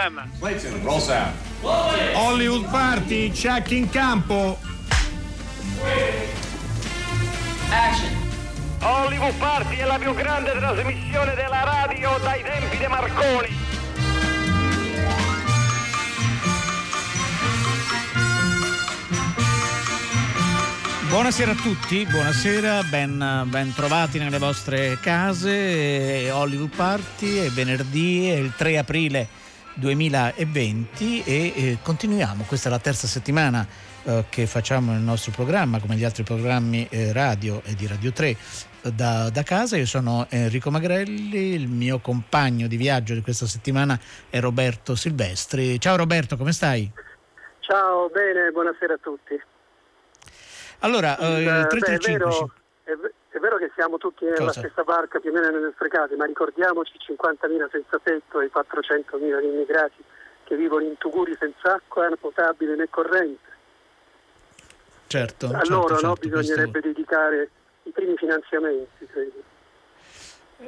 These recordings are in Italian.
Problem. Clayton, roll sound. Hollywood Party, check in campo. Action. Hollywood Party è la più grande trasmissione della radio dai tempi di Marconi. Buonasera a tutti, buonasera, ben, ben, trovati nelle vostre case. Hollywood Party è venerdì, è il 3 aprile 2020 e eh, continuiamo. Questa è la terza settimana eh, che facciamo nel nostro programma, come gli altri programmi eh, radio e di Radio 3 da, da, casa. Io sono Enrico Magrelli, il mio compagno di viaggio di questa settimana è Roberto Silvestri. Ciao Roberto, come stai? Ciao, bene, buonasera a tutti. Allora, eh, il 335... Beh, è, vero, è, è, vero, che siamo tutti nella Cosa? stessa barca più o meno nelle nostre case, ma ricordiamoci 50.000 senza tetto e 400.000 immigrati che vivono in tuguri senza acqua potabile né corrente. Certo. A certo, loro certo, no, bisognerebbe questo... dedicare i primi finanziamenti, credo.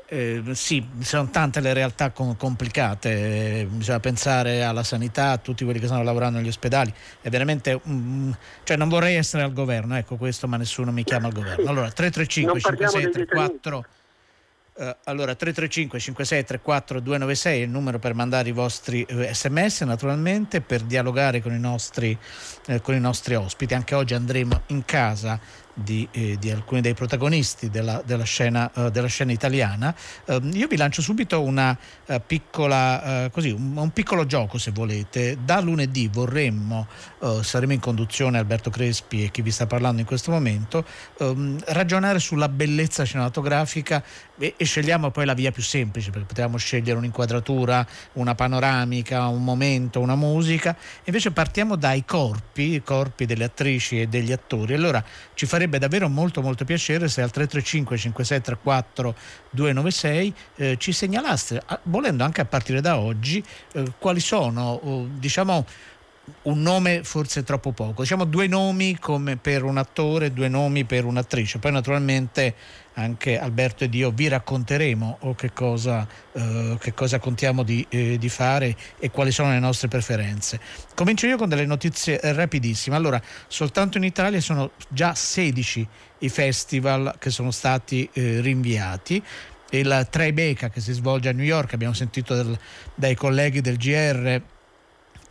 Eh, sì, sono tante le realtà com- complicate, eh, bisogna pensare alla sanità, a tutti quelli che stanno lavorando negli ospedali, è veramente, mm, cioè non vorrei essere al governo, ecco questo, ma nessuno mi chiama al governo. Allora 335 5634 Uh, allora 335 5634 296 è il numero per mandare i vostri sms naturalmente per dialogare con i nostri, uh, con i nostri ospiti anche oggi andremo in casa di, eh, di, alcuni dei protagonisti della, della, scena, uh, della scena, italiana. Uh, io vi lancio subito una uh, piccola, così, un, un, piccolo gioco se volete. Da lunedì vorremmo, saremo in conduzione Alberto Crespi e chi vi sta parlando in questo momento, um, ragionare sulla bellezza cinematografica e, e, scegliamo poi la via più semplice perché potevamo scegliere un'inquadratura, una panoramica, un momento, una musica. Invece partiamo dai corpi, i corpi delle attrici e degli attori. Allora ci faremo farebbe davvero molto molto piacere se al 335 5634 296 eh, ci segnalaste, volendo anche a partire da oggi, eh, quali sono, oh, diciamo, un nome forse troppo poco, diciamo due nomi come per un attore, due nomi per un'attrice, poi naturalmente anche Alberto ed io vi racconteremo oh, che, cosa, eh, che cosa contiamo di, eh, di, fare e quali sono le nostre preferenze. Comincio io con delle notizie rapidissime. Allora, soltanto in Italia sono già 16 i festival che sono stati eh, rinviati il Tribeca che si svolge a New York, abbiamo sentito del, dai colleghi del GR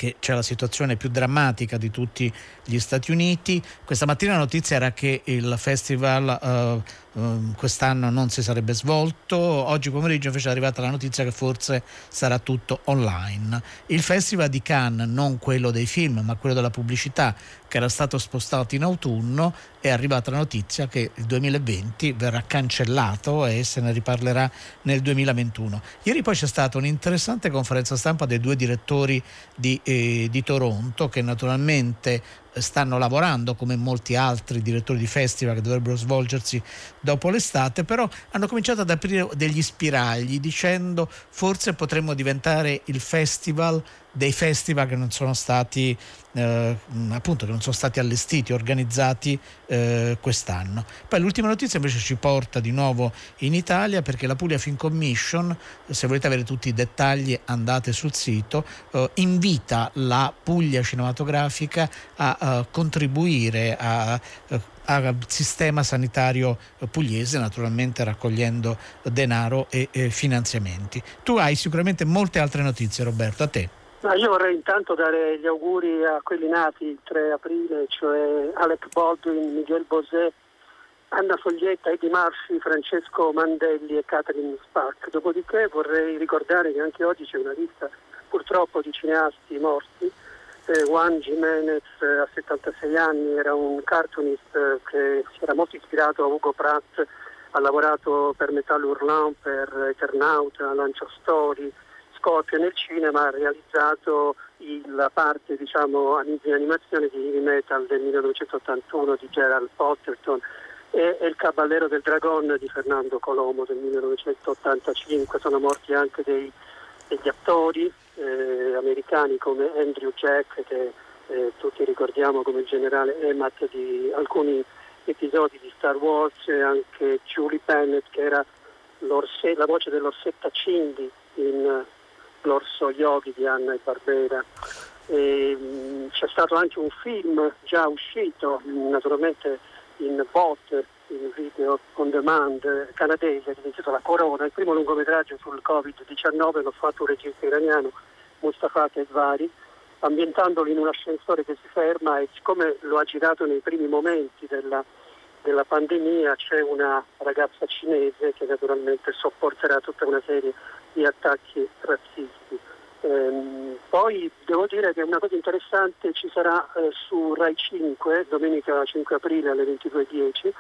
che c'è la situazione più drammatica di tutti gli Stati Uniti. Questa mattina la notizia era che il festival uh, uh, quest'anno non si sarebbe svolto, oggi pomeriggio invece è arrivata la notizia che forse sarà tutto online. Il festival di Cannes, non quello dei film ma quello della pubblicità, che era stato spostato in autunno, è arrivata la notizia che il 2020 verrà cancellato e se ne riparlerà nel 2021. Ieri poi c'è stata un'interessante conferenza stampa dei due direttori di, eh, di Toronto che naturalmente stanno lavorando come molti altri direttori di festival che dovrebbero svolgersi dopo l'estate, però hanno cominciato ad aprire degli spiragli dicendo forse potremmo diventare il festival dei festival che non sono stati eh, appunto che non sono stati allestiti, organizzati eh, quest'anno. Poi l'ultima notizia invece ci porta di nuovo in Italia perché la Puglia Film Commission, se volete avere tutti i dettagli andate sul sito, eh, invita la Puglia cinematografica a, a contribuire a, al sistema sanitario pugliese, naturalmente raccogliendo denaro e, e finanziamenti. Tu hai sicuramente molte altre notizie, Roberto, a te. Ma io vorrei intanto dare gli auguri a quelli nati il 3 aprile, cioè Alec Baldwin, Miguel Bosé, Anna Foglietta, Eddie Murphy, Francesco Mandelli e Catherine Spark. Dopodiché vorrei ricordare che anche oggi c'è una lista purtroppo di cineasti morti. Eh, Juan Jimenez eh, a 76 anni era un cartoonist eh, che si era molto ispirato a Ugo Pratt, ha lavorato per Metal Hurlant, per Eternauta, Lancia Story, Scorpio nel cinema ha realizzato la parte diciamo, in animazione di Heavy Metal del 1981 di Gerald Potterton e, e Il Cavallero del Dragon di Fernando Colomo del 1985. Sono morti anche dei, degli attori eh, americani come Andrew Jack che eh, tutti ricordiamo come generale Emat di alcuni episodi di Star Wars e anche Julie Bennett che era la voce dell'Orsetta Cindy in L'orso yogi di Anna e Barbera. E, mh, c'è stato anche un film già uscito, naturalmente in bot, in video on demand canadese, che si intitola Corona, il primo lungometraggio sul Covid-19, l'ho fatto un regista iraniano, Mustafa Tezvari, ambientandolo in un ascensore che si ferma e siccome lo ha girato nei primi momenti della, della pandemia c'è una ragazza cinese che naturalmente sopporterà tutta una serie di attacchi razzisti. Ehm, poi devo dire che una cosa interessante ci sarà eh, su Rai 5, domenica 5 aprile alle 22.10,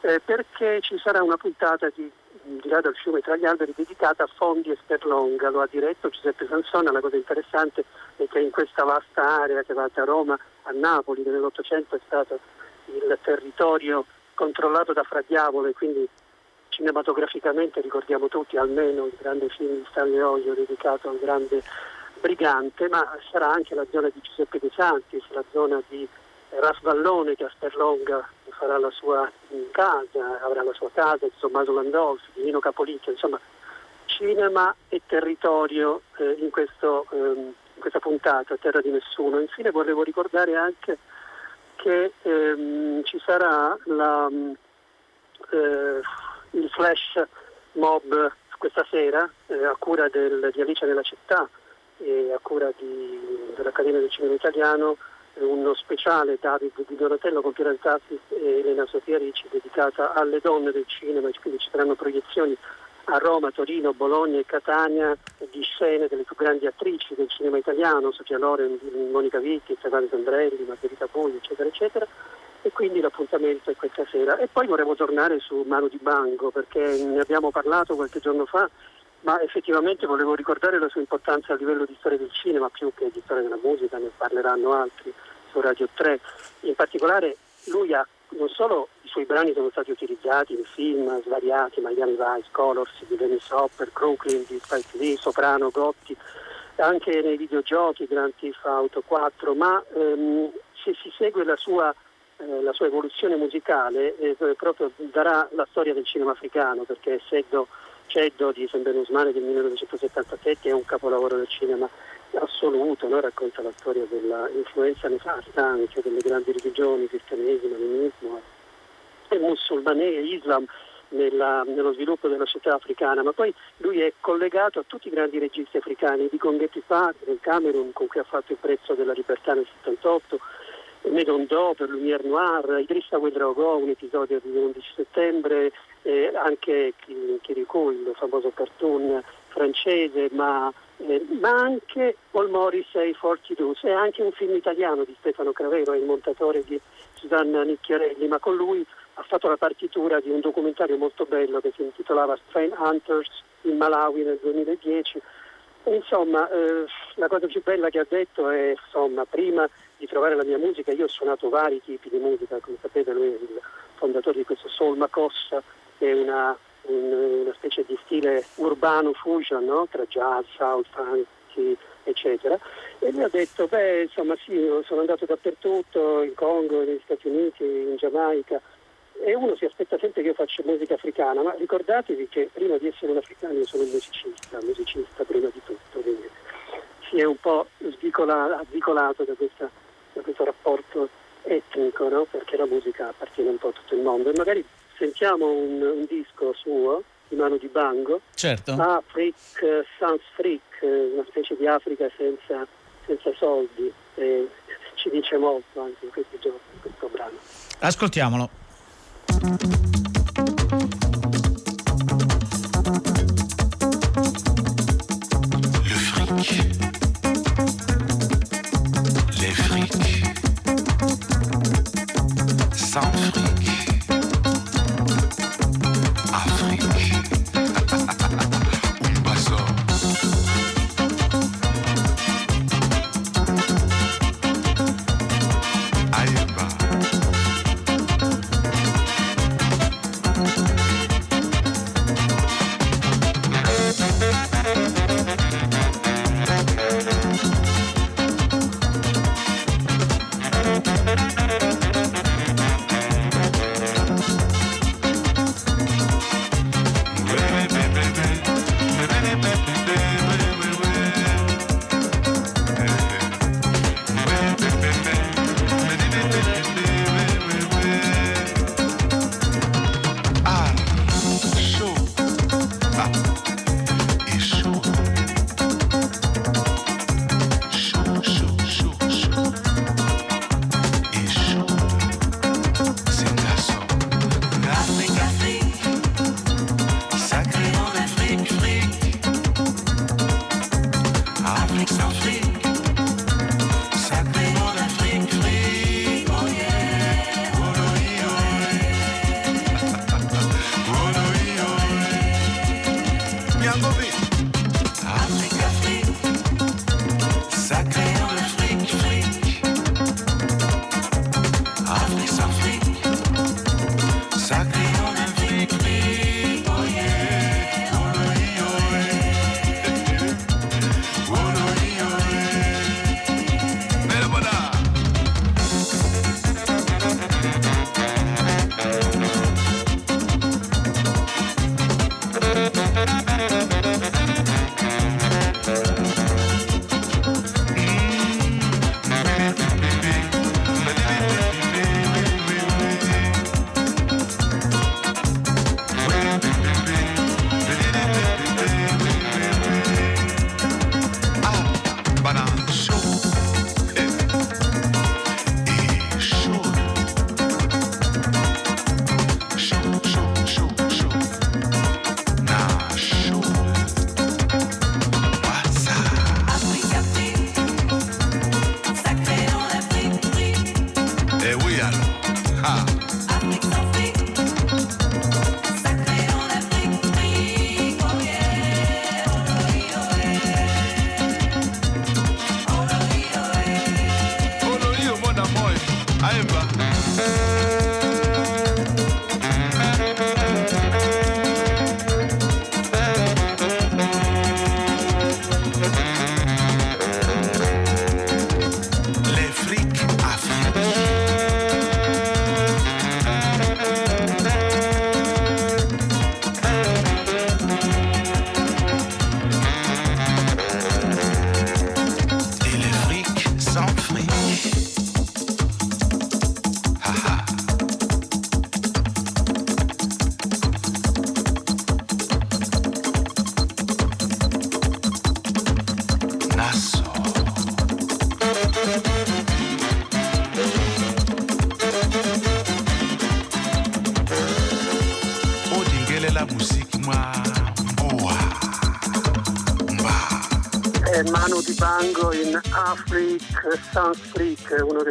eh, perché ci sarà una puntata di, di là dal fiume tra gli alberi dedicata a Fondi e Sperlonga, lo ha diretto Giuseppe Sansona, la cosa interessante è che in questa vasta area che va da Roma a Napoli, nell'Ottocento è stato il territorio controllato da Fra Diavolo e quindi cinematograficamente ricordiamo tutti almeno il grande film di Stanley Olio dedicato al grande brigante, ma sarà anche la zona di Giuseppe De Santis, la zona di Rasvallone che a Sperlonga farà la sua casa, avrà la sua casa, di Tommaso Landolfi, di Nino Capolicchio, insomma cinema e territorio eh, in, questo, ehm, in, questa puntata, Terra di Nessuno. Infine volevo ricordare anche che ehm, ci sarà la, eh, il flash mob questa sera eh, a cura del, di Alice nella città e a cura di, dell'Accademia del Cinema Italiano uno speciale David di Donatello con Piero Alzassi e Elena Sofia Ricci dedicata alle donne del cinema, quindi ci saranno proiezioni a Roma, Torino, Bologna e Catania di scene delle più grandi attrici del cinema italiano, Sofia Loren, Monica Vitti, Stefano Sandrelli, Margherita Pugli, eccetera, eccetera. E quindi l'appuntamento è questa sera. E poi vorremmo tornare su Mano di Bango, perché ne abbiamo parlato qualche giorno fa, ma effettivamente volevo ricordare la sua importanza a livello di storia del cinema, più che di storia della musica, ne parleranno altri su Radio 3. In particolare lui ha non solo i suoi brani sono stati utilizzati in film svariati, Miami Vice, Colors di Dennis Hopper, Brooklyn di Spike Lee, Soprano, Gotti, anche nei videogiochi Grand Theft Auto 4, ma ehm, se si segue la sua, eh, la sua evoluzione musicale eh, proprio darà la storia del cinema africano, perché essendo Ceddo di Semben Usmane del 1977 è un capolavoro del cinema assoluto, no? racconta la storia dell'influenza nefasta anche delle grandi religioni, cristianesimo, animismo e musulmanesimo, islam nella, nello sviluppo della società africana, ma poi lui è collegato a tutti i grandi registi africani, di Conghetti Fati del Camerun con cui ha fatto il prezzo della libertà nel 78, Medondo per Lumière Noir, Idrissa Ouedraogo, un episodio dell'11 settembre, eh, anche Chirico, il famoso cartoon francese, ma eh, ma anche Paul Morris e i Forti Dus, e anche un film italiano di Stefano Cravero, il montatore di Susanna Nicchiarelli, ma con lui ha fatto la partitura di un documentario molto bello che si intitolava Strain Hunters in Malawi nel 2010. E insomma, eh, la cosa più bella che ha detto è, insomma, prima di trovare la mia musica, io ho suonato vari tipi di musica, come sapete lui è il fondatore di questo Soul Macossa, che è una una specie di stile urbano fusion no? tra jazz, soul, funky, eccetera. E mi ha detto, beh, insomma sì, sono andato dappertutto, in Congo, negli Stati Uniti, in Giamaica, e uno si aspetta sempre che io faccia musica africana, ma ricordatevi che prima di essere un africano io sono un musicista, musicista prima di tutto, quindi si è un po' svicolato da, questa, da questo rapporto etnico, no? perché la musica appartiene un po' a tutto il mondo e magari sentiamo un, un, disco suo di mano di Bango, certo. Afrik uh, Sans Freak, una specie di Africa senza, senza soldi, e ci dice molto anche in questi giorni questo brano. Ascoltiamolo. Le fric.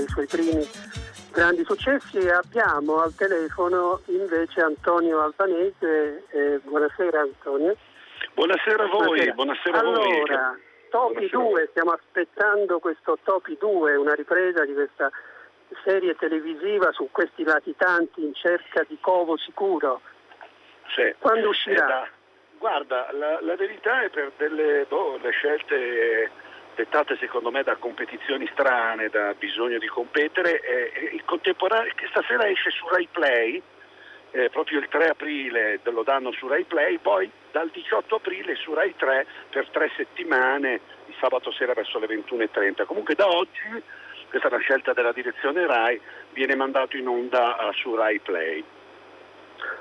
Suoi primi grandi successi e abbiamo al telefono invece Antonio Albanese. Eh, buonasera Antonio. Buonasera a voi, buonasera, buonasera a voi. Allora, Topi 2, stiamo aspettando questo Topi 2, una ripresa di questa serie televisiva su questi latitanti in cerca di covo sicuro. Sì. Quando uscirà? Da, guarda, la, la, verità è per delle boh, scelte dettate secondo me da competizioni strane, da bisogno di competere. Eh, che stasera esce su Rai Play, eh, proprio il 3 aprile lo danno su Rai Play, poi dal 18 aprile su Rai 3 per tre settimane, il sabato sera verso le 21.30. Comunque da oggi, questa è una scelta della direzione Rai, viene mandato in onda uh, su Rai Play.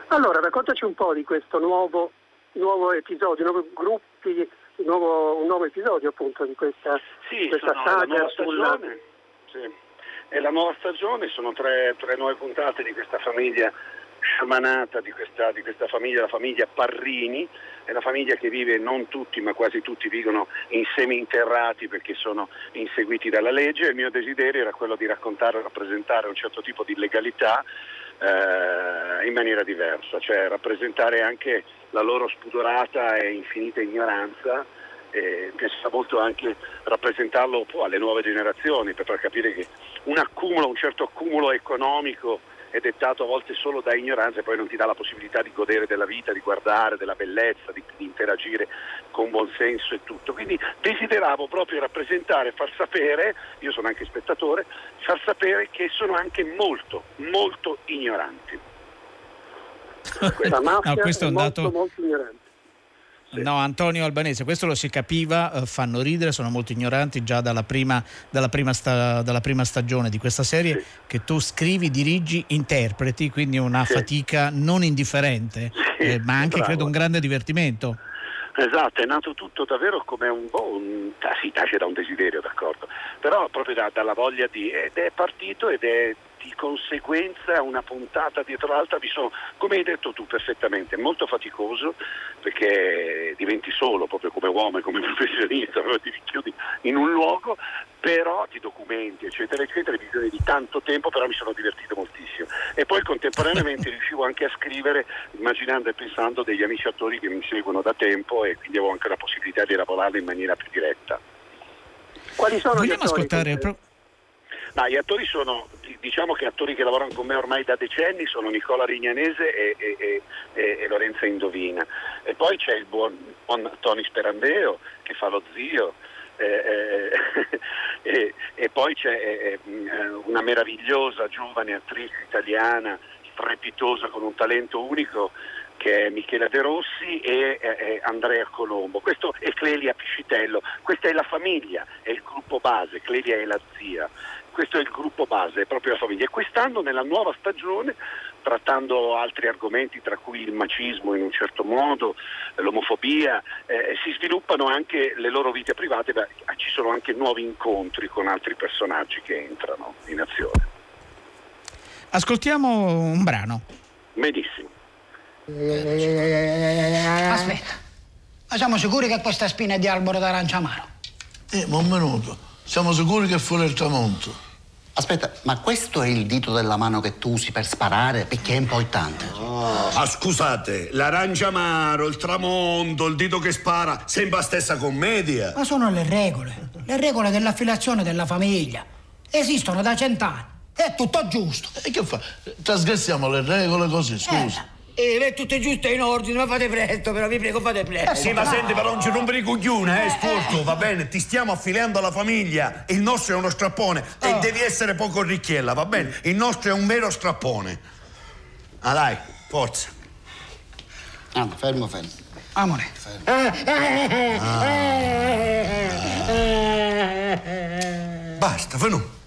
Allora, raccontaci un po' di questo nuovo, nuovo episodio, nuovi gruppi nuovo, un nuovo episodio appunto di questa, sì, questa sono, saga sulla... Sì. È la nuova stagione, sono tre, tre, nuove puntate di questa famiglia sciamanata, di questa, di questa famiglia, la famiglia Parrini, è una famiglia che vive, non tutti ma quasi tutti vivono in semi-interrati perché sono inseguiti dalla legge. Il mio desiderio era quello di raccontare e rappresentare un certo tipo di legalità eh, in maniera diversa, cioè rappresentare anche la loro spudorata e infinita ignoranza. E piace molto anche rappresentarlo alle nuove generazioni per far capire che un accumulo, un certo accumulo economico è dettato a volte solo da ignoranza e poi non ti dà la possibilità di godere della vita, di guardare, della bellezza, di, di interagire con buon senso e tutto. Quindi desideravo proprio rappresentare, far sapere, io sono anche spettatore, far sapere che sono anche molto, molto ignoranti. Questa mafia no, questo è, è molto, dato... molto ignorante. Sì. No, Antonio Albanese, questo lo si capiva, eh, fanno ridere, sono molto ignoranti già dalla prima, dalla prima, sta, dalla prima stagione di questa serie sì. che tu scrivi, dirigi, interpreti, quindi una sì. fatica non indifferente, eh, ma anche Bravo. credo un grande divertimento. Esatto, è nato tutto davvero come un, un ah, sì, nasce da un desiderio, d'accordo, però proprio da, dalla voglia di, ed è partito ed è conseguenza una puntata dietro l'altra sono, come hai detto tu perfettamente, molto faticoso perché diventi solo proprio come uomo e come professionista, ti chiudi in un luogo, però ti documenti eccetera eccetera, hai bisogno di tanto tempo, però mi sono divertito moltissimo e poi contemporaneamente riuscivo anche a scrivere immaginando e pensando degli amici attori che mi seguono da tempo e quindi avevo anche la possibilità di lavorare in maniera più diretta. Quali sono Vogliamo gli ascoltare... pro- No, gli attori sono, diciamo che attori che lavorano con me ormai da decenni sono Nicola Rignanese e, e, e, e- Lorenza Indovina. E poi c'è il buon, buon Tony Sperandeo che fa lo zio. eh, eh, e, e poi c'è eh, eh, una meravigliosa giovane attrice italiana, strepitosa, con un talento unico che è Michela De Rossi e eh, eh, Andrea Colombo. Questo è Clelia Piscitello, questa è la famiglia, è il gruppo base, Clelia è la zia questo è il gruppo base, è proprio la famiglia. E quest'anno nella nuova stagione, trattando altri argomenti, tra cui il macismo in un certo modo, l'omofobia, eh, si sviluppano anche le loro vite private, beh, ci sono anche nuovi incontri con altri personaggi che entrano in azione. Ascoltiamo un brano. Benissimo. Aspetta, ma siamo sicuri che questa spina è di albero d'arancia amaro? Eh, ma un minuto. Siamo sicuri che è fuori il tramonto? Aspetta, ma questo è il dito della mano che tu usi per sparare? Perché è importante. Ah, scusate, l'arancia amaro, il tramonto, il dito che spara, sembra la stessa commedia. Ma sono le regole, le regole dell'affiliazione della famiglia. Esistono da cent'anni. È tutto giusto. E che fa? Trasgressiamo le regole così, scusa. Eh, è tutto giusto e in ordine, ma fate presto, però vi prego, fate presto. Sì, ma senti, però non ci rompere i coglioni, eh, sporco, va bene? Ti stiamo affiliando alla famiglia. Il nostro è uno strappone e devi essere poco ricchiella, va bene? Il nostro è un vero strappone. Ah, dai, forza. Ah, fermo, fermo. Amore. Basta, venuto.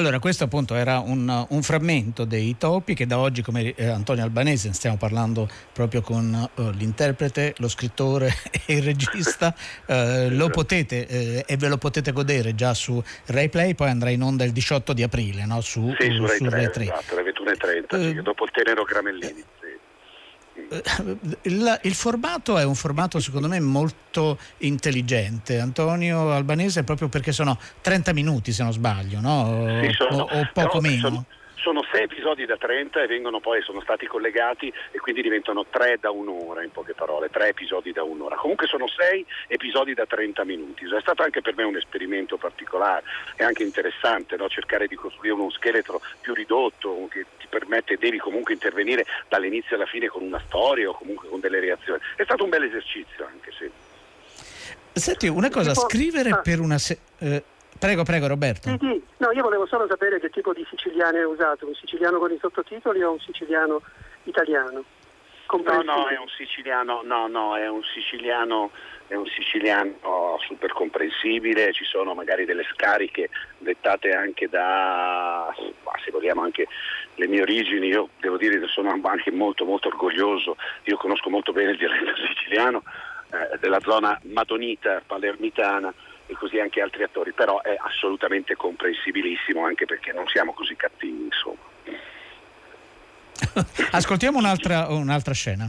Allora, questo appunto era un, un frammento dei topi che da oggi, come eh, Antonio Albanese, stiamo parlando proprio con eh, l'interprete, lo scrittore e il regista, eh, lo potete eh, e ve lo potete godere già su Rai Play, poi andrà in onda il 18 di aprile no? su, Sì, su Rai su 3, Rai 3. esatto, alle 21.30, sì, dopo il tenero Gramellini. sì. Il, il formato è un formato secondo me molto intelligente, Antonio Albanese, proprio perché sono 30 minuti se non sbaglio, no? Sì, sono- o, o poco però meno. Sono, sono sei episodi da 30 e vengono poi, sono stati collegati e quindi diventano tre da un'ora, in poche parole, tre episodi da un'ora. Comunque sono sei episodi da 30 minuti. È stato anche per me un esperimento particolare e anche interessante no? cercare di costruire uno scheletro più ridotto che permette, devi comunque intervenire dall'inizio alla fine con una storia o comunque con delle reazioni. È stato un bel esercizio anche, sì. Senti, una cosa, Tipo- scrivere ah. per una... se- eh, prego, prego Roberto. Sì, sì. No, io volevo solo sapere che tipo di siciliano è usato, un siciliano con i sottotitoli o un siciliano italiano? No, no, è un siciliano, no, no, è un siciliano, è un siciliano super comprensibile, ci sono magari delle scariche dettate anche da, se vogliamo anche le mie origini, io devo dire che sono anche molto molto orgoglioso, io conosco molto bene il dialetto siciliano eh, della zona madonita, palermitana e così anche altri attori, però è assolutamente comprensibilissimo anche perché non siamo così cattivi, insomma. Ascoltiamo un'altra, un'altra scena.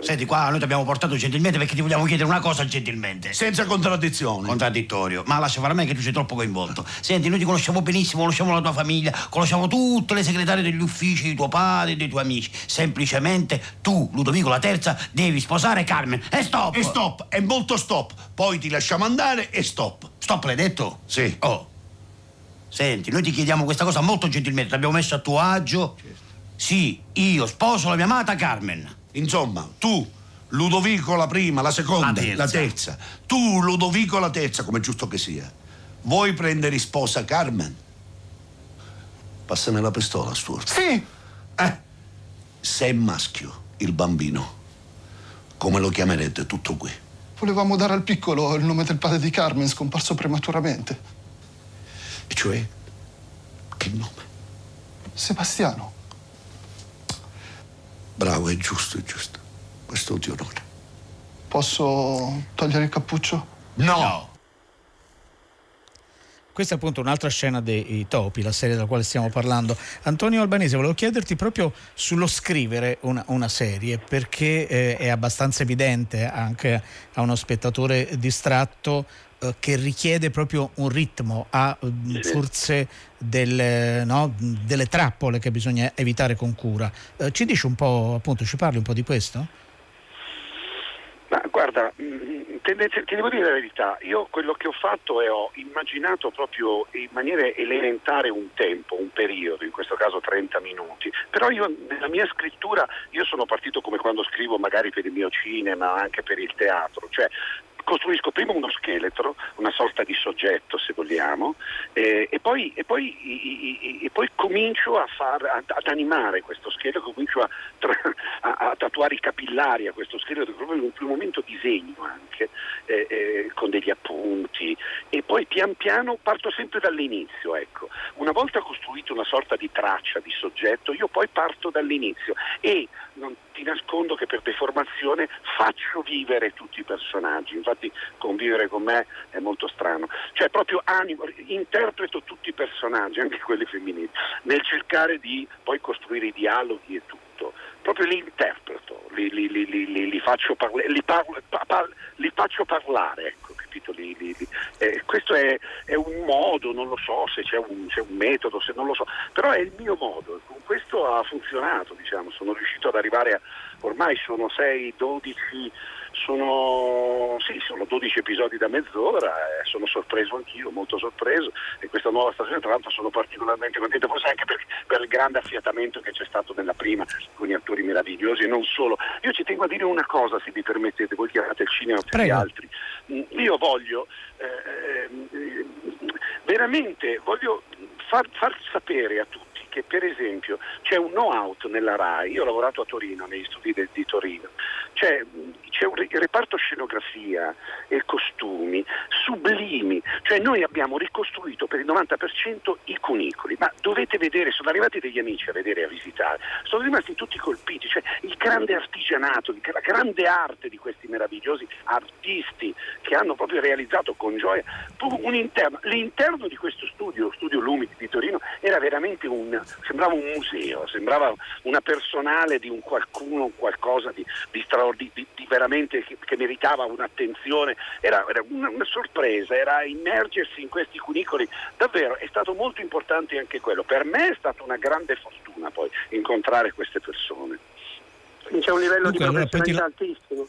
Senti, qua noi ti abbiamo portato gentilmente perché ti vogliamo chiedere una cosa gentilmente. Senza contraddizioni. Contraddittorio, ma lascia fare a me che tu sei troppo coinvolto. Senti, noi ti conosciamo benissimo, conosciamo la tua famiglia, conosciamo tutte le segretarie degli uffici di tuo padre e dei tuoi amici. Semplicemente tu, Ludovico la terza, devi sposare Carmen. E stop! E stop, è molto stop. Poi ti lasciamo andare e stop. Stop, l'hai detto? Sì. Oh. Senti, noi ti chiediamo questa cosa molto gentilmente, ti abbiamo messo a tuo agio. Sì, io sposo la mia amata Carmen. Insomma, tu, Ludovico la prima, la seconda, La terza. la terza. Tu, Ludovico la terza, come è giusto che sia. Vuoi prendere in sposa Carmen? Passami la pistola, Stuart. Sì. Eh, se è maschio, il bambino, come lo chiamerete tutto qui? Volevamo dare al piccolo il nome del padre di Carmen, scomparso prematuramente. E cioè, che nome? Sebastiano. Bravo, è giusto, è giusto. questo ti onora. Posso togliere il cappuccio? No! Questa è appunto un'altra scena dei Topi, la serie della quale stiamo parlando. Antonio Albanese, volevo chiederti proprio sullo scrivere una, una serie, perché eh, è abbastanza evidente anche a uno spettatore distratto eh, che richiede proprio un ritmo, ha mm, forse delle, no, delle, trappole che bisogna evitare con cura. Eh, ci dici un po', appunto, ci parli un po' di questo? Ma guarda, mm, ti devo dire la verità, io quello che ho fatto è ho immaginato proprio in maniera elementare un tempo, un periodo, in questo caso 30 minuti, però io nella mia scrittura, io sono partito come quando scrivo magari per il mio cinema, anche per il teatro, cioè costruisco prima uno scheletro, una sorta di soggetto se vogliamo, eh, e, poi, e, poi, i, e, poi, comincio a far, ad, ad, animare questo scheletro, comincio a, a, a, tatuare i capillari a questo scheletro, proprio in un primo momento disegno anche, eh, eh, con degli appunti, e poi pian piano parto sempre dall'inizio. Ecco. Una volta costruito una sorta di traccia di soggetto, io poi parto dall'inizio e non ti nascondo che per deformazione faccio vivere tutti i personaggi. Infatti, convivere con me è molto strano. Cioè proprio animo, interpreto tutti i personaggi, anche quelli femminili, nel cercare di poi costruire i dialoghi e tutto. Proprio li interpreto, li, li, li, li faccio, parla- parlo, par- faccio parlare, ecco? Eh, questo è, è, un modo, non lo so se c'è un, c'è un, metodo, se non lo so, però è il mio modo. Con questo ha funzionato, diciamo, sono riuscito ad arrivare a, ormai sono 6, 12 sono, sì, sono 12 episodi da mezz'ora, eh, sono sorpreso anch'io, molto sorpreso e questa nuova stagione tra l'altro sono particolarmente contento, forse anche per, per il grande affiatamento che c'è stato nella prima, con gli attori meravigliosi e non solo. Io ci tengo a dire una cosa se vi permettete, voi chiamate il cinema per gli altri. Mm, io voglio eh, eh, veramente voglio far, far sapere a tutti che per esempio c'è un know-out nella RAI, io ho lavorato a Torino, negli studi di Torino, c'è, c'è un reparto scenografia e costumi sublimi, cioè noi abbiamo ricostruito per il 90% i cunicoli, ma dovete vedere, sono arrivati degli amici a vedere e a visitare, sono rimasti tutti colpiti, cioè il grande artigianato, la grande arte di questi meravigliosi artisti che hanno proprio realizzato con gioia interno. L'interno di questo studio, studio Lumi di Torino, era veramente un, sembrava un museo, sembrava una personale di un qualcuno, qualcosa di, di straordinario, di, di, veramente che, che, meritava un'attenzione, era, era una, una, sorpresa, era immergersi in questi cunicoli, davvero è stato molto importante anche quello. Per me è stata una grande fortuna poi incontrare queste persone. C'è un livello Dunque, di professionalità allora, altissimo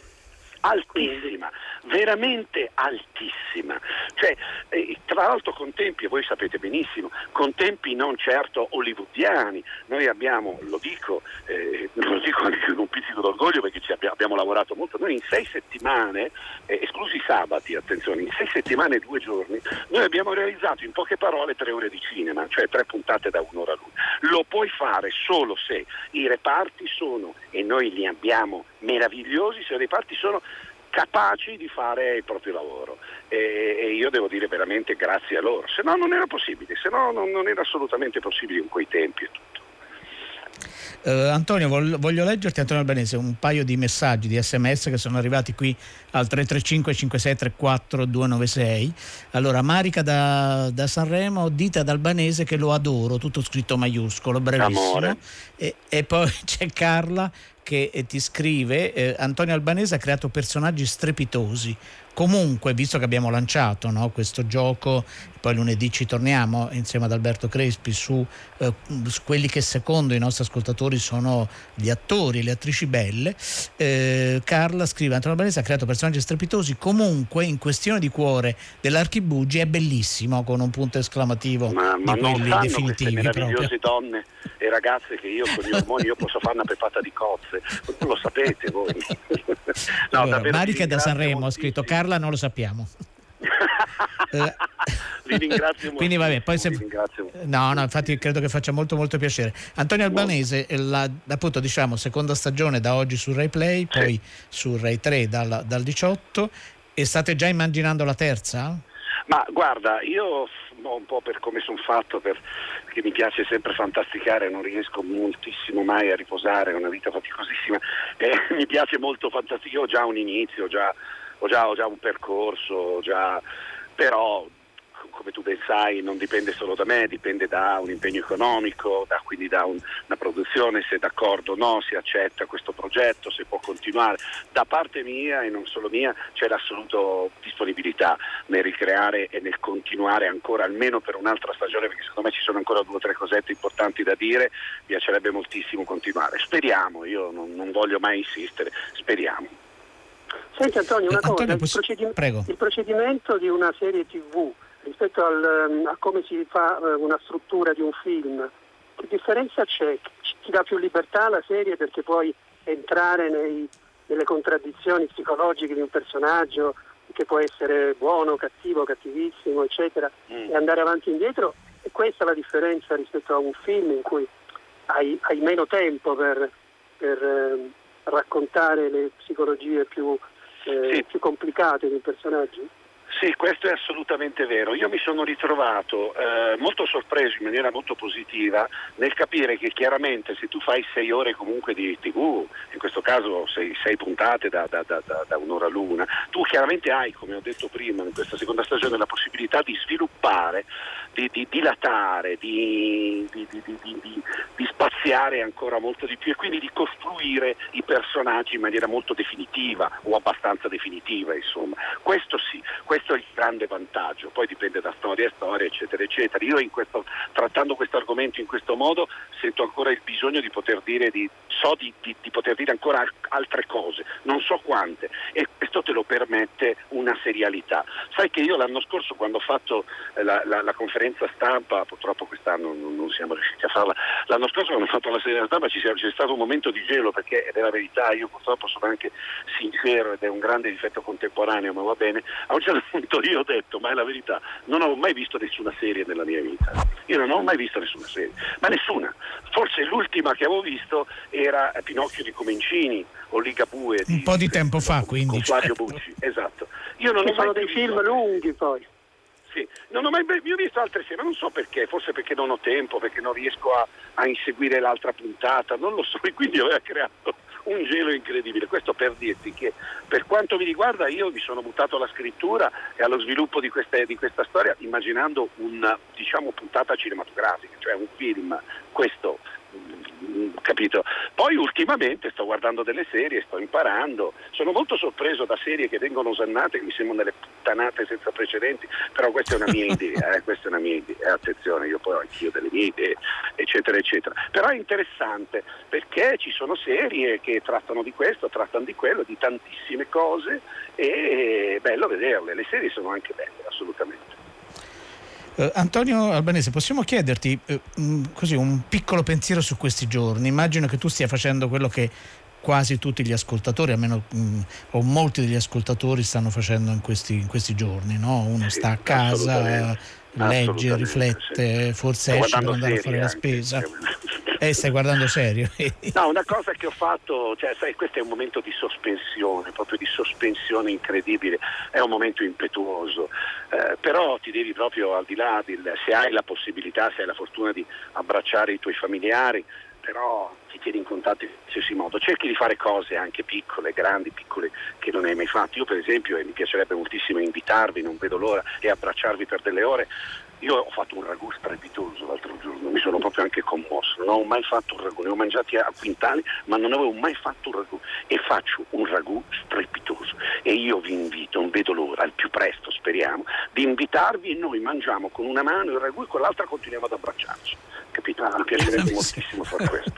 altissima, veramente altissima. Cioè, eh, tra l'altro con tempi, voi sapete benissimo, con tempi non certo hollywoodiani. Noi abbiamo, lo dico, eh, lo dico anche con un pizzico d'orgoglio perché abbiamo, abbiamo lavorato molto, noi in sei settimane, eh, esclusi sabati, attenzione, in sei settimane e due giorni, noi abbiamo realizzato in poche parole tre ore di cinema, cioè tre puntate da un'ora l'una. Lo puoi fare solo se i reparti sono, e noi li abbiamo meravigliosi, se i reparti sono capaci di fare il proprio lavoro. E, e, io devo dire veramente grazie a loro, se no non era possibile, se no non, non era assolutamente possibile in quei tempi e. Uh, Antonio, voglio, leggerti, Antonio Albanese, un paio di messaggi di sms che sono arrivati qui al 335 5634 296. Allora, Marica da, da Sanremo, dite ad Albanese che lo adoro, tutto scritto maiuscolo, brevissimo. E, e, poi c'è Carla che eh, ti scrive, eh, Antonio Albanese ha creato personaggi strepitosi, comunque, visto che abbiamo lanciato no, questo gioco, poi lunedì ci torniamo insieme ad Alberto Crespi su, eh, su, quelli che secondo i nostri ascoltatori sono gli attori, le attrici belle, eh, Carla scrive Antonio Albanese ha creato personaggi strepitosi, comunque in questione di cuore dell'Archibugi è bellissimo con un punto esclamativo ma, ma di quelli non definitivi. Meravigliose proprio. donne e ragazze che io con gli ormoni io posso fare una pepata di cozze, non lo sapete voi. no, allora, Marica da Sanremo ha scritto Carla non lo sappiamo. Vi ringrazio molto. Quindi vabbè, poi se... No, no, infatti credo che faccia molto molto piacere. Antonio Albanese, la, appunto diciamo seconda stagione da oggi su Rai Play, poi su Rai 3 dal, dal 18 e state già immaginando la terza? Ma guarda, io un po' per come sono fatto, perché mi piace sempre fantasticare, non riesco moltissimo mai a riposare, è una vita faticosissima, eh, mi piace molto fantasticare, io ho già un inizio, ho già, ho già, ho già un percorso, già, però come tu ben sai non dipende solo da me, dipende da un impegno economico, da, quindi da un, una produzione, se è d'accordo o no, si accetta questo progetto, se può continuare. Da parte mia e non solo mia c'è l'assoluta disponibilità nel ricreare e nel continuare ancora almeno per un'altra stagione perché secondo me ci sono ancora due o tre cosette importanti da dire, mi piacerebbe moltissimo continuare. Speriamo, io non, non voglio mai insistere, speriamo. Senti Antonio, una Eh, Antonio, cosa, il, poss- procedi- prego. il procedimento di una serie tv rispetto al, ehm, a come si fa eh, una struttura di un film, che differenza c'è? Ci- Ti dà più libertà la serie perché puoi entrare nei- nelle contraddizioni psicologiche di un personaggio che può essere buono, cattivo, cattivissimo, eccetera, Mm. e andare avanti e indietro? E questa è la differenza rispetto a un film in cui hai, hai meno tempo per, per, ehm, raccontare le psicologie più, eh, più complicate dei personaggi? Sì, questo è assolutamente vero. Io mi sono ritrovato eh, molto sorpreso in maniera molto positiva nel capire che chiaramente se tu fai sei ore comunque di tv, in questo caso sei, sei puntate da, da- da- da- da un'ora l'una, tu chiaramente hai, come ho detto prima, in questa seconda stagione la possibilità di sviluppare, di, di dilatare, di, di- di- spaziare ancora molto di più e quindi di costruire i personaggi in maniera molto definitiva o abbastanza definitiva, insomma. Questo sì, questo è il grande vantaggio, poi dipende da storia a storia, eccetera, eccetera. Io questo- trattando questo argomento in questo modo sento ancora il bisogno di poter dire, di, so di, poter dire ancora al- altre cose, non so quante, e questo te lo permette una serialità. Sai che io l'anno scorso quando ho fatto eh, la, la- la conferenza stampa, purtroppo quest'anno non, non siamo riusciti a farla, l'anno scorso quando ho fatto la serie stampa ci sia- c'è stato un momento di gelo perché ed è la verità, io purtroppo sono anche sincero ed è un grande difetto contemporaneo, ma va bene, a un certo punto io ho detto, ma è la verità, non ho mai visto nessuna serie nella mia vita, io non ho mai visto nessuna serie, ma nessuna, forse l'ultima che avevo visto era Pinocchio di Comencini o Ligabue di Un po' di tempo fa, quindi. con Flavio certo. Bucci, esatto. Io non Che ho mai sono dei visto- film lunghi poi. Sì, non ho mai io ho visto altre serie, ma non so perché, forse perché non ho tempo, perché non riesco a, a inseguire l'altra puntata, non lo so, e quindi aveva creato un gelo incredibile. Questo per dirti che per quanto mi riguarda io mi sono buttato alla scrittura e allo sviluppo di, queste- di questa storia immaginando una diciamo, puntata cinematografica, cioè un film, questo mm, capito? Poi ultimamente sto guardando delle serie, sto imparando, sono molto sorpreso da serie che vengono osannate, che mi sembrano delle puttanate senza precedenti, però questa è una mia idea, eh, questa è una mia idea, attenzione, io poi ho anch'io delle mie idee, eccetera, eccetera. Però è interessante perché ci sono serie che trattano di questo, trattano di quello, di tantissime cose e è bello vederle, le serie sono anche belle, assolutamente. Eh, Antonio Albanese, possiamo chiederti eh, mh, così un piccolo pensiero su questi giorni? Immagino che tu stia facendo quello che quasi tutti gli ascoltatori, almeno mh, o molti degli ascoltatori stanno facendo in questi, in questi giorni, no? Uno sta a casa, legge, riflette, forse Sto esce per andare a fare la spesa. E stai guardando serio? No, una cosa che ho fatto, cioè, sai, questo è un momento di sospensione, proprio di sospensione incredibile, è un momento impetuoso, eh, però ti devi proprio al di là, del, se hai la possibilità, se hai la fortuna di abbracciare i tuoi familiari, però ti tieni in contatto in qualsiasi modo, cerchi di fare cose anche piccole, grandi, piccole, che non hai mai fatto. Io per esempio, e mi piacerebbe moltissimo invitarvi, non vedo l'ora, e abbracciarvi per delle ore, io ho fatto un ragù strepitoso l'altro giorno, mi sono proprio anche commosso, non ho mai fatto un ragù, ne ho mangiati a quintali, ma non avevo mai fatto un ragù e faccio un ragù strepitoso e io vi invito, non vedo l'ora, al più presto speriamo, di invitarvi e noi mangiamo con una mano il ragù e con l'altra continuiamo ad abbracciarci, capito? Mi piacerebbe moltissimo fare questo.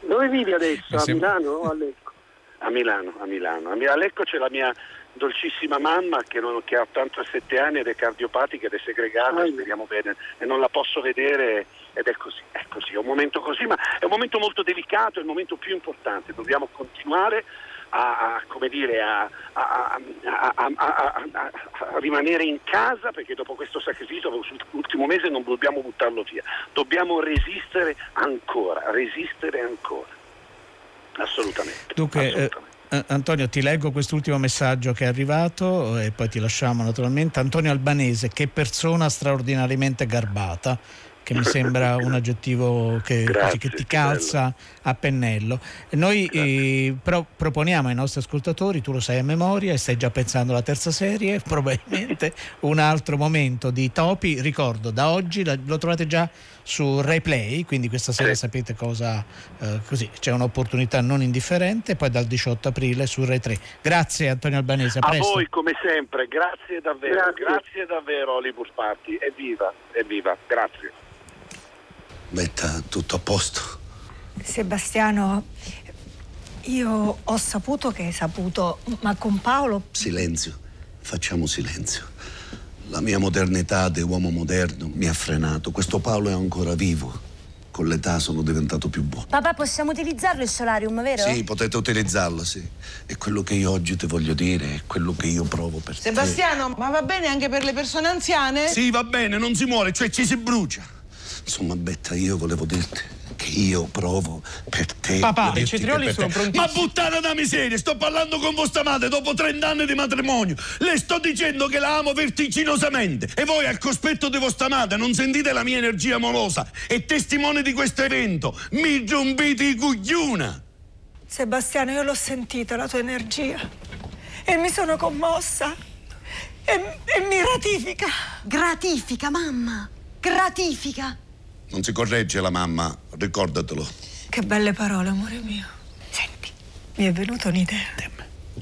Dove vivi adesso? A Milano o a Lecco? A Milano, a Milano. A, Mi- a Lecco c'è la mia dolcissima mamma che, non- che ha 87 anni ed è cardiopatica ed è segregata, speriamo bene, e non la posso vedere ed è così, è così, è un momento così, ma è un momento molto delicato, è il momento più importante, dobbiamo continuare a, a, come dire, a, a- rimanere in casa perché dopo questo sacrificio, l'ultimo mese non dobbiamo buttarlo via, dobbiamo resistere ancora, resistere ancora, assolutamente. Dunque, eh, Eh, Antonio, ti leggo quest'ultimo messaggio che è arrivato e poi ti lasciamo naturalmente. Antonio Albanese, che persona straordinariamente garbata che mi sembra un aggettivo che, Grazie, che ti calza a pennello. Noi eh, pro- proponiamo ai nostri ascoltatori, tu lo sai a memoria e stai già pensando alla terza serie, probabilmente un altro momento di topi. Ricordo, da oggi lo trovate già su Replay, quindi questa sera sapete cosa, eh, così c'è un'opportunità non indifferente, poi dal 18 aprile su Rai 3. Grazie Antonio Albanese, a A voi come sempre, grazie davvero, Grazie. grazie, davvero Hollywood Party, evviva, evviva, grazie. Betta, tutto a posto. Sebastiano, io ho saputo che hai saputo, ma con Paolo Silenzio, facciamo silenzio. La mia modernità di uomo moderno mi ha frenato. Questo Paolo è ancora vivo. Con l'età sono diventato più buono. Papà, possiamo utilizzarlo il solarium, vero? Sì, potete utilizzarlo, sì. E quello che io oggi ti voglio dire è quello che io provo per te. Sebastiano, ma va bene anche per le persone anziane? Sì, va bene, non si muore, cioè ci si brucia. Insomma, Betta, io volevo dirti che io provo per te. Papà, i cetrioli sono prontissimi. Ma puttana da miseria, sto parlando con vostra madre dopo 30 anni di matrimonio. Le sto dicendo che la amo vertiginosamente. E voi, al cospetto di vostra madre, non sentite la mia energia amorosa. E testimone di questo evento, mi giumbite i cugliuna. Sebastiano, io l'ho sentita la tua energia e mi sono commossa e, e mi ratifica. Gratifica, mamma. Gratifica. Non si corregge la mamma, ricordatelo. Che belle parole, amore mio. Senti, mi è venuta un'idea.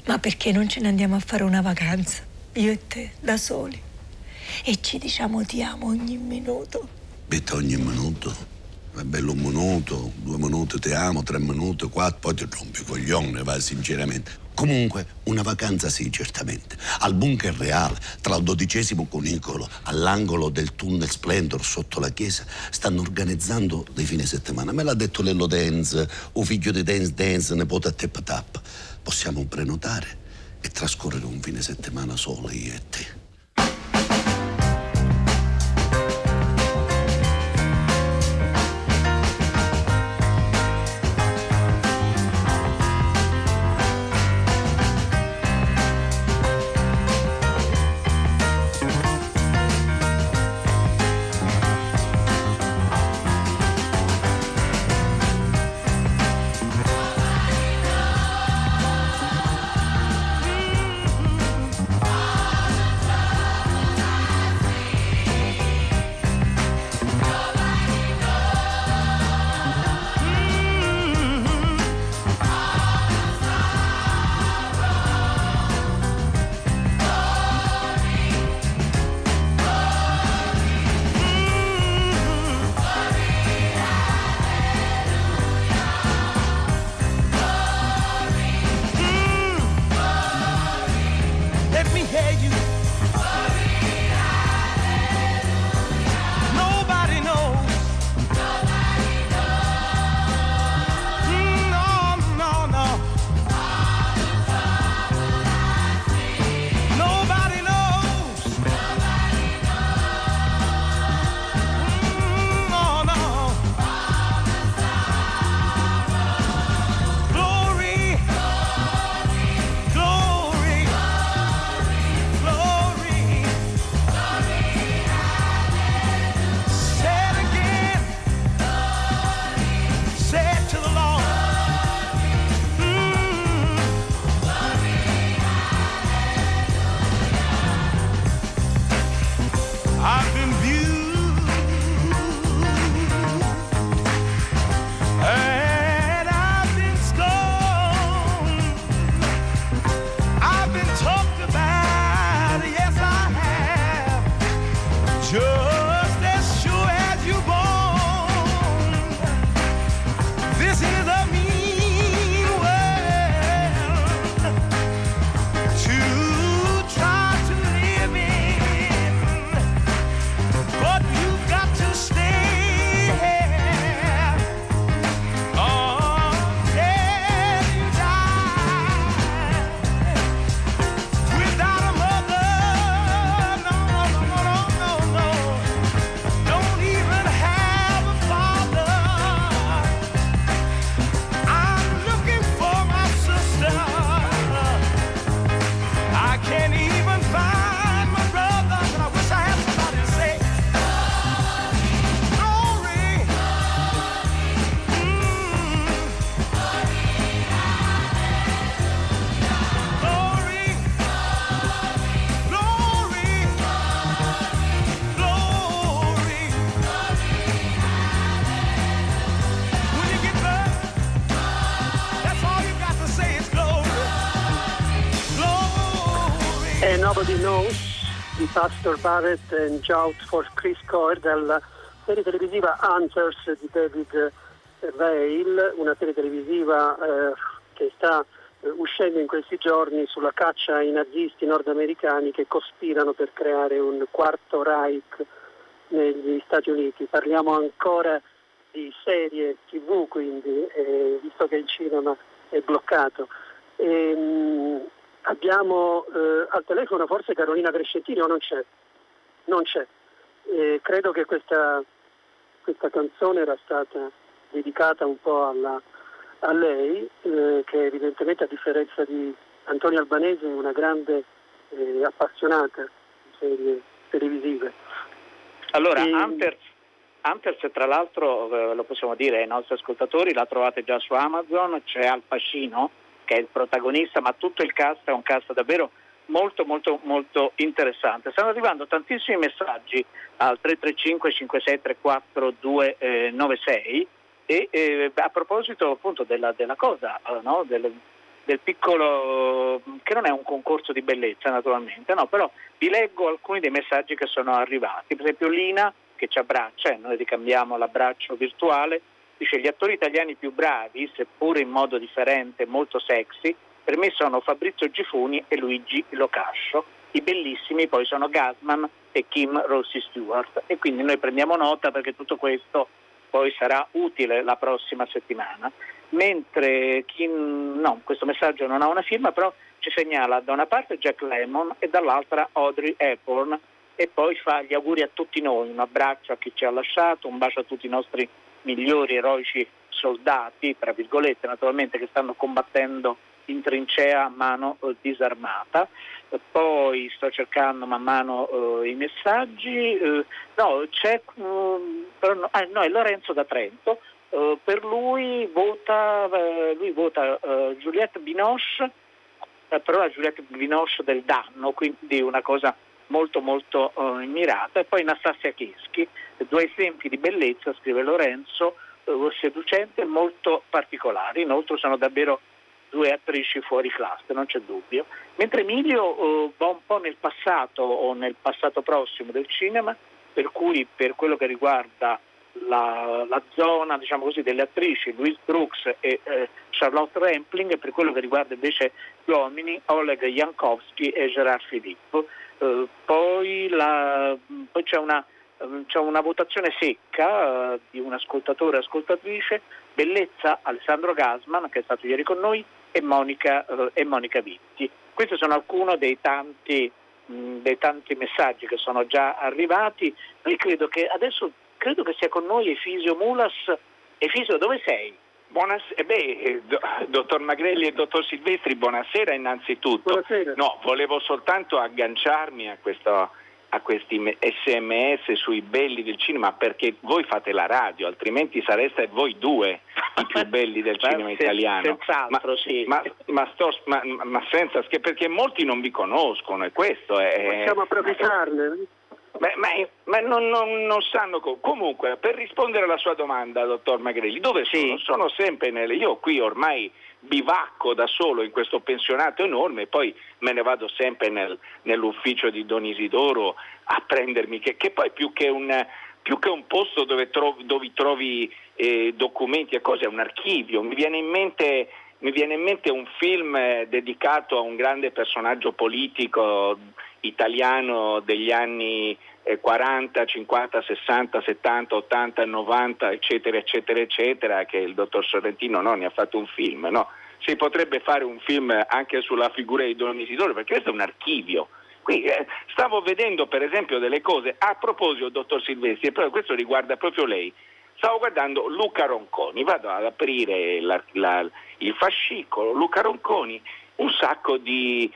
Ma perché non ce ne andiamo a fare una vacanza? Io e te, da soli. E ci diciamo ti amo ogni minuto. Betta ogni minuto. È bello un minuto, due minuti ti amo, tre minuti, quattro, poi ti rompi i coglioni, va sinceramente. Comunque, una vacanza sì, certamente. Al bunker reale, tra il dodicesimo cunicolo, all'angolo del tunnel Splendor sotto la chiesa, stanno organizzando dei fine settimana. Me l'ha detto Lello Dance, o figlio di Dance Dance, nipote a Tep Tap. Possiamo prenotare e trascorrere un fine settimana solo io e te. Nobody Knows di Pastor Barrett e Jout for Chris Coer dalla serie televisiva Hunters di David Vale, una serie televisiva eh, che sta eh, uscendo in questi giorni sulla caccia ai nazisti nordamericani che cospirano per creare un quarto Reich negli Stati Uniti. Parliamo ancora di serie tv quindi, eh, visto che il cinema è bloccato. Ehm, abbiamo eh, al telefono forse Carolina Crescentini o non c'è? Non c'è. Eh, credo che questa, questa canzone era stata dedicata un po' alla, a lei, eh, che evidentemente a differenza di Antonio Albanese è una grande eh, appassionata di serie televisive. Allora, E- Hunters, Hunters, tra l'altro, eh, lo possiamo dire ai nostri ascoltatori, la trovate già su Amazon, c'è Al Pacino che è il protagonista, ma tutto il cast è un cast davvero molto molto molto interessante. Stanno arrivando tantissimi messaggi al 335 5634 296 e eh, a proposito appunto della, della cosa, eh, no? del, del piccolo, che non è un concorso di bellezza naturalmente, no? però vi leggo alcuni dei messaggi che sono arrivati. Per esempio Lina che ci abbraccia, e noi ricambiamo l'abbraccio virtuale, dice gli attori italiani più bravi, seppure in modo differente, molto sexy, per me sono Fabrizio Gifuni e Luigi Locascio. I bellissimi poi sono Gasman e Kim Rossi Stewart e quindi noi prendiamo nota perché tutto questo poi sarà utile la prossima settimana. Mentre chi, no, questo messaggio non ha una firma, però ci segnala da una parte Jack Lemmon e dall'altra Audrey Hepburn e poi fa gli auguri a tutti noi, un abbraccio a chi ci ha lasciato, un bacio a tutti i nostri migliori eroici soldati, tra virgolette naturalmente, che stanno combattendo in trincea a mano eh, disarmata. Eh, Poi sto cercando man mano eh, i messaggi. Eh, no, c'è mm, no, ah, no, è Lorenzo da Trento. Eh, per lui vota, lui vota Juliette Binoche, però la Juliette Binoche del danno, quindi una cosa molto molto eh, mirata. E poi Nastasia Kieschi, due esempi di bellezza, scrive Lorenzo, eh, seducente e molto particolari. Inoltre sono davvero due attrici fuori classe, non c'è dubbio. Mentre Emilio eh, va un po' nel passato o nel passato prossimo del cinema, per cui per quello che riguarda la, la zona diciamo così, delle attrici Louise Brooks e eh, Charlotte Rampling e per quello che riguarda invece gli uomini Oleg Jankowski e Gerard Philippe. Eh, poi, la- poi c'è, una, ehm, c'è una votazione secca eh, di un ascoltatore e ascoltatrice, Bellezza Alessandro Gasman che è stato ieri con noi e Monica, eh, e Monica Vitti. Questi sono alcuni dei tanti, dei tanti messaggi che sono già arrivati. Noi credo che adesso credo che sia con noi Efisio Mulas. Efisio, dove sei? Buonasera, eh beh, eh, do- dottor Magrelli e dottor Silvestri, buonasera innanzitutto. No, volevo soltanto agganciarmi a, questo- a questi sms sui belli del cinema perché voi fate la radio, altrimenti sareste voi due i più belli del Ma cinema se- italiano. senz'altro, ma, sì. ma- ma sto- ma- ma senza scher- perché molti non vi conoscono e questo è... Possiamo approfittarne. Beh, ma ma non, non- non sanno co- comunque per rispondere alla sua domanda dottor Magrelli dove sono? sono sempre nelle io qui ormai bivacco da solo in questo pensionato enorme e poi me ne vado sempre nel- nell'ufficio di Don Isidoro a prendermi che, che poi più che un più che un posto dove, tro- dove trovi eh, documenti e cose è un archivio mi viene in mente mi viene in mente un film eh, dedicato a un grande personaggio politico italiano degli anni eh, 40, 50, 60, 70, 80, 90, eccetera, eccetera, eccetera, che il dottor Sorrentino no, ne ha fatto un film. No? Si potrebbe fare un film anche sulla figura di Don Isidoro, perché questo è un archivio. Qui eh, stavo vedendo per esempio delle cose, a proposito, dottor Silvestri, e questo riguarda proprio lei. Stavo guardando Luca Ronconi, vado ad aprire la- la- il fascicolo, Luca Ronconi, un sacco di...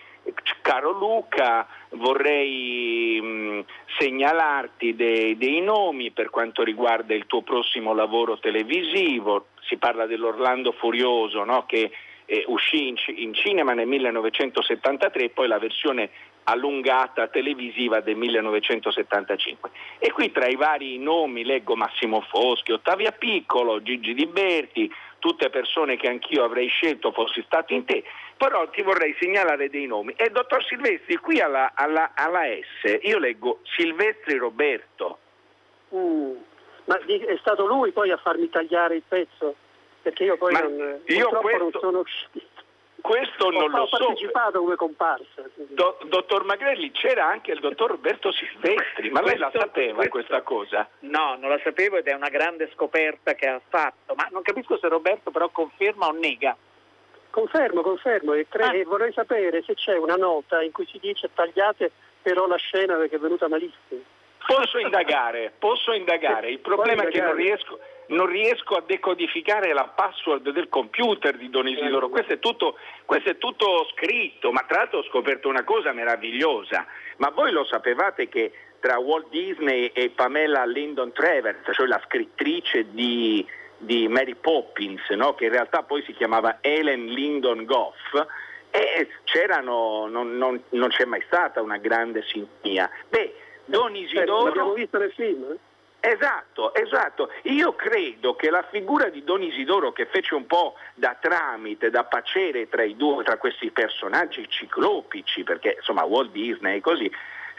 Caro Luca, vorrei mh, segnalarti dei, dei nomi per quanto riguarda il tuo prossimo lavoro televisivo. Si parla dell'Orlando Furioso no? che eh, uscì in, in cinema nel 1973 e poi la versione allungata televisiva del 1975. E qui tra i vari nomi leggo Massimo Foschi, Ottavia Piccolo, Gigi Di Berti, tutte persone che anch'io avrei scelto fossi stato in te, però ti vorrei segnalare dei nomi. E dottor Silvestri, qui alla, alla- alla S io leggo Silvestri Roberto. Mm. Ma è stato lui poi a farmi tagliare il pezzo? Perché io poi Ma non, io purtroppo non questo- sono uscito. Questo non ho, lo ho so. partecipato come comparsa. Do- dottor Magrelli, c'era anche il dottor Roberto Silvestri, ma lei la sapeva questo- questa cosa? No, non la sapevo ed è una grande scoperta che ha fatto, ma non capisco se Roberto però conferma o nega. Confermo, confermo. E cre- Ah. e vorrei sapere se c'è una nota in cui si dice tagliate però la scena perché è venuta malissimo. Posso indagare, posso indagare. Il problema è che non riesco, non riesco a decodificare la password del computer di Don Isidoro. Questo è, tutto, questo è tutto scritto, ma tra l'altro ho scoperto una cosa meravigliosa. Ma voi lo sapevate che tra Walt Disney e Pamela Lyndon Travers, cioè la scrittrice di, di Mary Poppins, no? che in realtà poi si chiamava Helen Lyndon Goff, e c'erano, non, non- non c'è mai stata una grande sintonia. Beh, Don Isidoro... L'abbiamo visto nel film? eh? Esatto, esatto. Io credo che la figura di Don Isidoro che fece un po' da tramite, da pacere tra i due, tra questi personaggi ciclopici, perché insomma Walt Disney e così,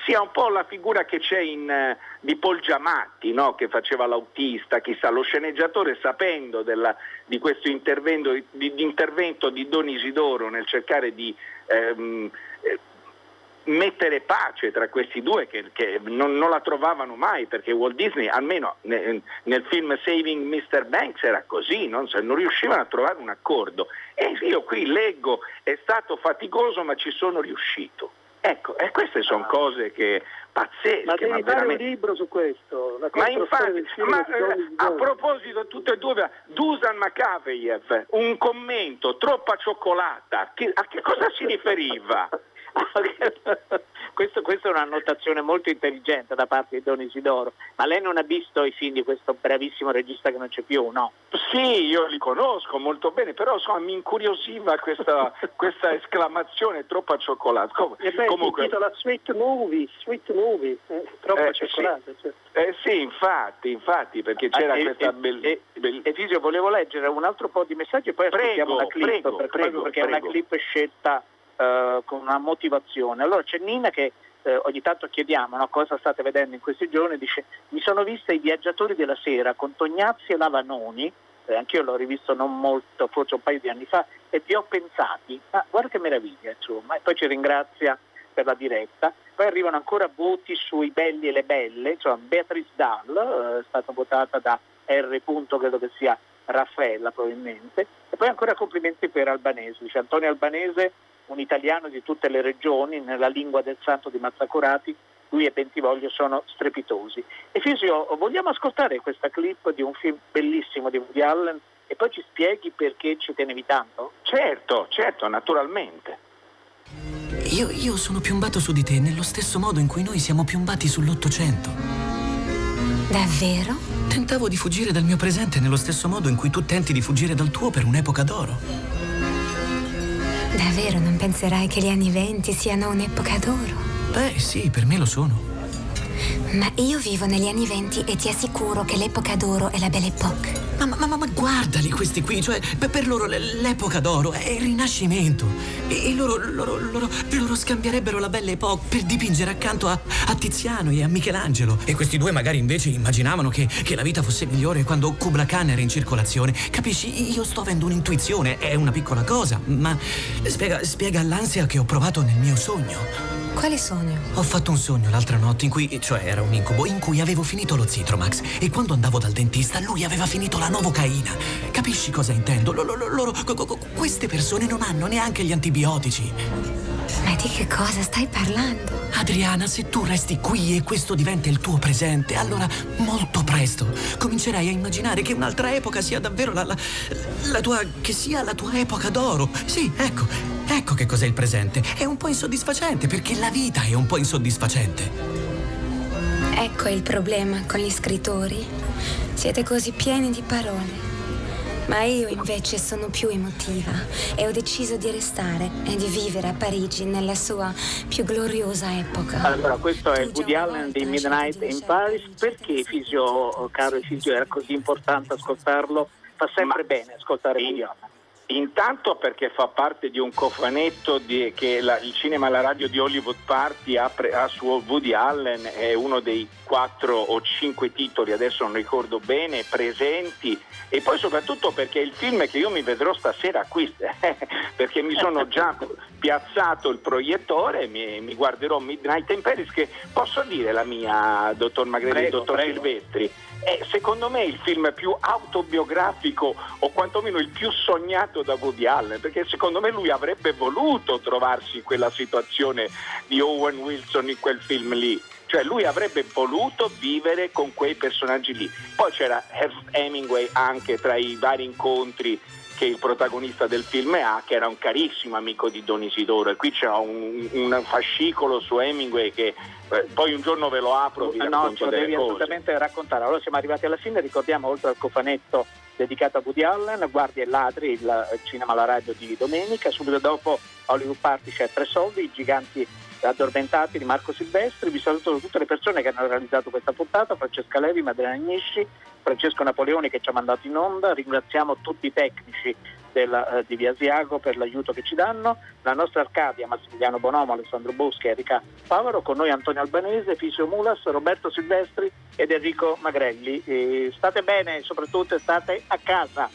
sia un po' la figura che c'è in, eh, di Paul Giamatti, no? che faceva l'autista, chissà, lo sceneggiatore sapendo della- di questo intervento di, di intervento di Don Isidoro nel cercare di ehm, eh, mettere pace tra questi due che, che non, non la trovavano mai perché Walt Disney almeno nel, nel film Saving Mr. Banks era così, non, non riuscivano a trovare un accordo e io qui leggo è stato faticoso ma ci sono riuscito. Ecco, e queste sono cose che pazzesche. Ma devi fare un veramente- libro su questo. Ma infatti, ma, eh, a proposito, tutte e due, Dusan Makaveyev, un commento, troppa cioccolata, a che cosa si riferiva? Questo- questa è un'annotazione molto intelligente da parte di Don Isidoro, ma lei non ha visto i film di questo bravissimo regista che non c'è più, no? Sì, io li conosco molto bene, però insomma, mi incuriosiva questa, questa esclamazione troppa cioccolata. Com- E beh, comunque, si intitola Sweet Movie, Sweet Movie, eh, troppa Eh, cioccolata. sì. certo. eh, sì, infatti, infatti, perché c'era Ah, e- questa e- bella... e- E Fisio, volevo leggere un altro po' di messaggi e poi Prego, ascoltiamo una clip, prego, per- prego, perché è una prego. clip scelta eh, con una motivazione. Allora c'è Nina che eh, ogni tanto chiediamo no, cosa state vedendo in questi giorni, dice mi sono vista i viaggiatori della sera con Tognazzi e Lavanoni, eh, anch'io l'ho rivisto non molto, forse un paio di anni fa, e vi ho pensati, ma guarda che meraviglia, insomma, e poi ci ringrazia per la diretta. Poi arrivano ancora voti sui belli e le belle, insomma Beatrice Dahl eh, è stata votata da R. Credo che sia Raffaella probabilmente, e poi ancora complimenti per Albanese, dice Antonio Albanese, un italiano di tutte le regioni, nella lingua del santo di Mazzacurati, lui e Bentivoglio sono strepitosi. E Fisio, vogliamo ascoltare questa clip di un film bellissimo di Woody Allen e poi ci spieghi perché ci tenevi tanto? Certo, certo, naturalmente. Io, io sono piombato su di te nello stesso modo in cui noi siamo piombati sull'Ottocento. Davvero? Tentavo di fuggire dal mio presente nello stesso modo in cui tu tenti di fuggire dal tuo per un'epoca d'oro. Davvero non penserai che gli anni venti siano un'epoca d'oro? Beh, sì, per me lo sono. Ma io vivo negli anni venti e ti assicuro che l'epoca d'oro è la Belle Époque. Ma, ma, ma, ma guardali questi qui, cioè per, loro l'epoca d'oro è il rinascimento. E loro, loro, loro, loro scambierebbero la Belle Époque per dipingere accanto a, a Tiziano e a Michelangelo. E questi due magari invece immaginavano che, che la vita fosse migliore quando Kubla Khan era in circolazione. Capisci? Io sto avendo un'intuizione, è una piccola cosa, ma spiega, spiega l'ansia che ho provato nel mio sogno. Quale sogno? Ho fatto un sogno l'altra notte in cui, cioè era un incubo, in cui avevo finito lo Citromax e quando andavo dal dentista lui aveva finito la Novocaina. Capisci cosa intendo? Lo- lo- lo- loro, co- queste persone non hanno neanche gli antibiotici. Ma di che cosa stai parlando? Adriana, se tu resti qui e questo diventa il tuo presente, allora molto presto comincerai a immaginare che un'altra epoca sia davvero la, la- la tua. che sia la tua epoca d'oro. Sì, ecco, ecco che cos'è il presente. È un po' insoddisfacente perché la vita è un po' insoddisfacente. Ecco il problema con gli scrittori. Siete così pieni di parole. Ma io invece sono più emotiva e ho deciso di restare e di vivere a Parigi nella sua più gloriosa epoca. Allora, questo è Woody Allen di Midnight in Paris. Perché Fisio, caro Fisio, era così importante ascoltarlo fa sempre bene ascoltare Woody Allen. Intanto perché fa parte di un cofanetto di- che la- il cinema e la radio di Hollywood Party ha, pre- ha su Woody Allen, è uno dei quattro o cinque titoli, adesso non ricordo bene, presenti. E poi soprattutto perché è il film che io mi vedrò stasera qui, perché mi sono già piazzato il proiettore mi, mi guarderò Midnight in Paris che posso dire la mia, dottor Prego, dottor prego. Silvestri? È secondo me il film più autobiografico o quantomeno il più sognato da Woody Allen, perché secondo me lui avrebbe voluto trovarsi in quella situazione di Owen Wilson in quel film lì. Cioè lui avrebbe voluto vivere con quei personaggi lì. Poi c'era Hemingway anche tra i vari incontri che il protagonista del film ha, che era un carissimo amico di Don Isidoro. E qui c'è un, un fascicolo su Hemingway che eh, poi un giorno ve lo apro, vi No, racconto ce lo devi cose. assolutamente raccontare. Allora siamo arrivati alla fine, ricordiamo oltre al cofanetto dedicato a Woody Allen, Guardie e Ladri, il eh, cinema alla radio di domenica, subito dopo Hollywood Party c'è Tre Soldi, i giganti addormentati di Marco Silvestri, vi saluto tutte le persone che hanno realizzato questa puntata, Francesca Levi, Madrena Agnisci, Francesco Napoleoni che ci ha mandato in onda, ringraziamo tutti i tecnici della, eh, di Via Asiago per l'aiuto che ci danno, la nostra Arcadia, Massimiliano Bonomo, Alessandro Boschi, Erika Favaro, con noi Antonio Albanese, Fisio Mulas, Roberto Silvestri ed Enrico Magrelli. E state bene soprattutto state a casa.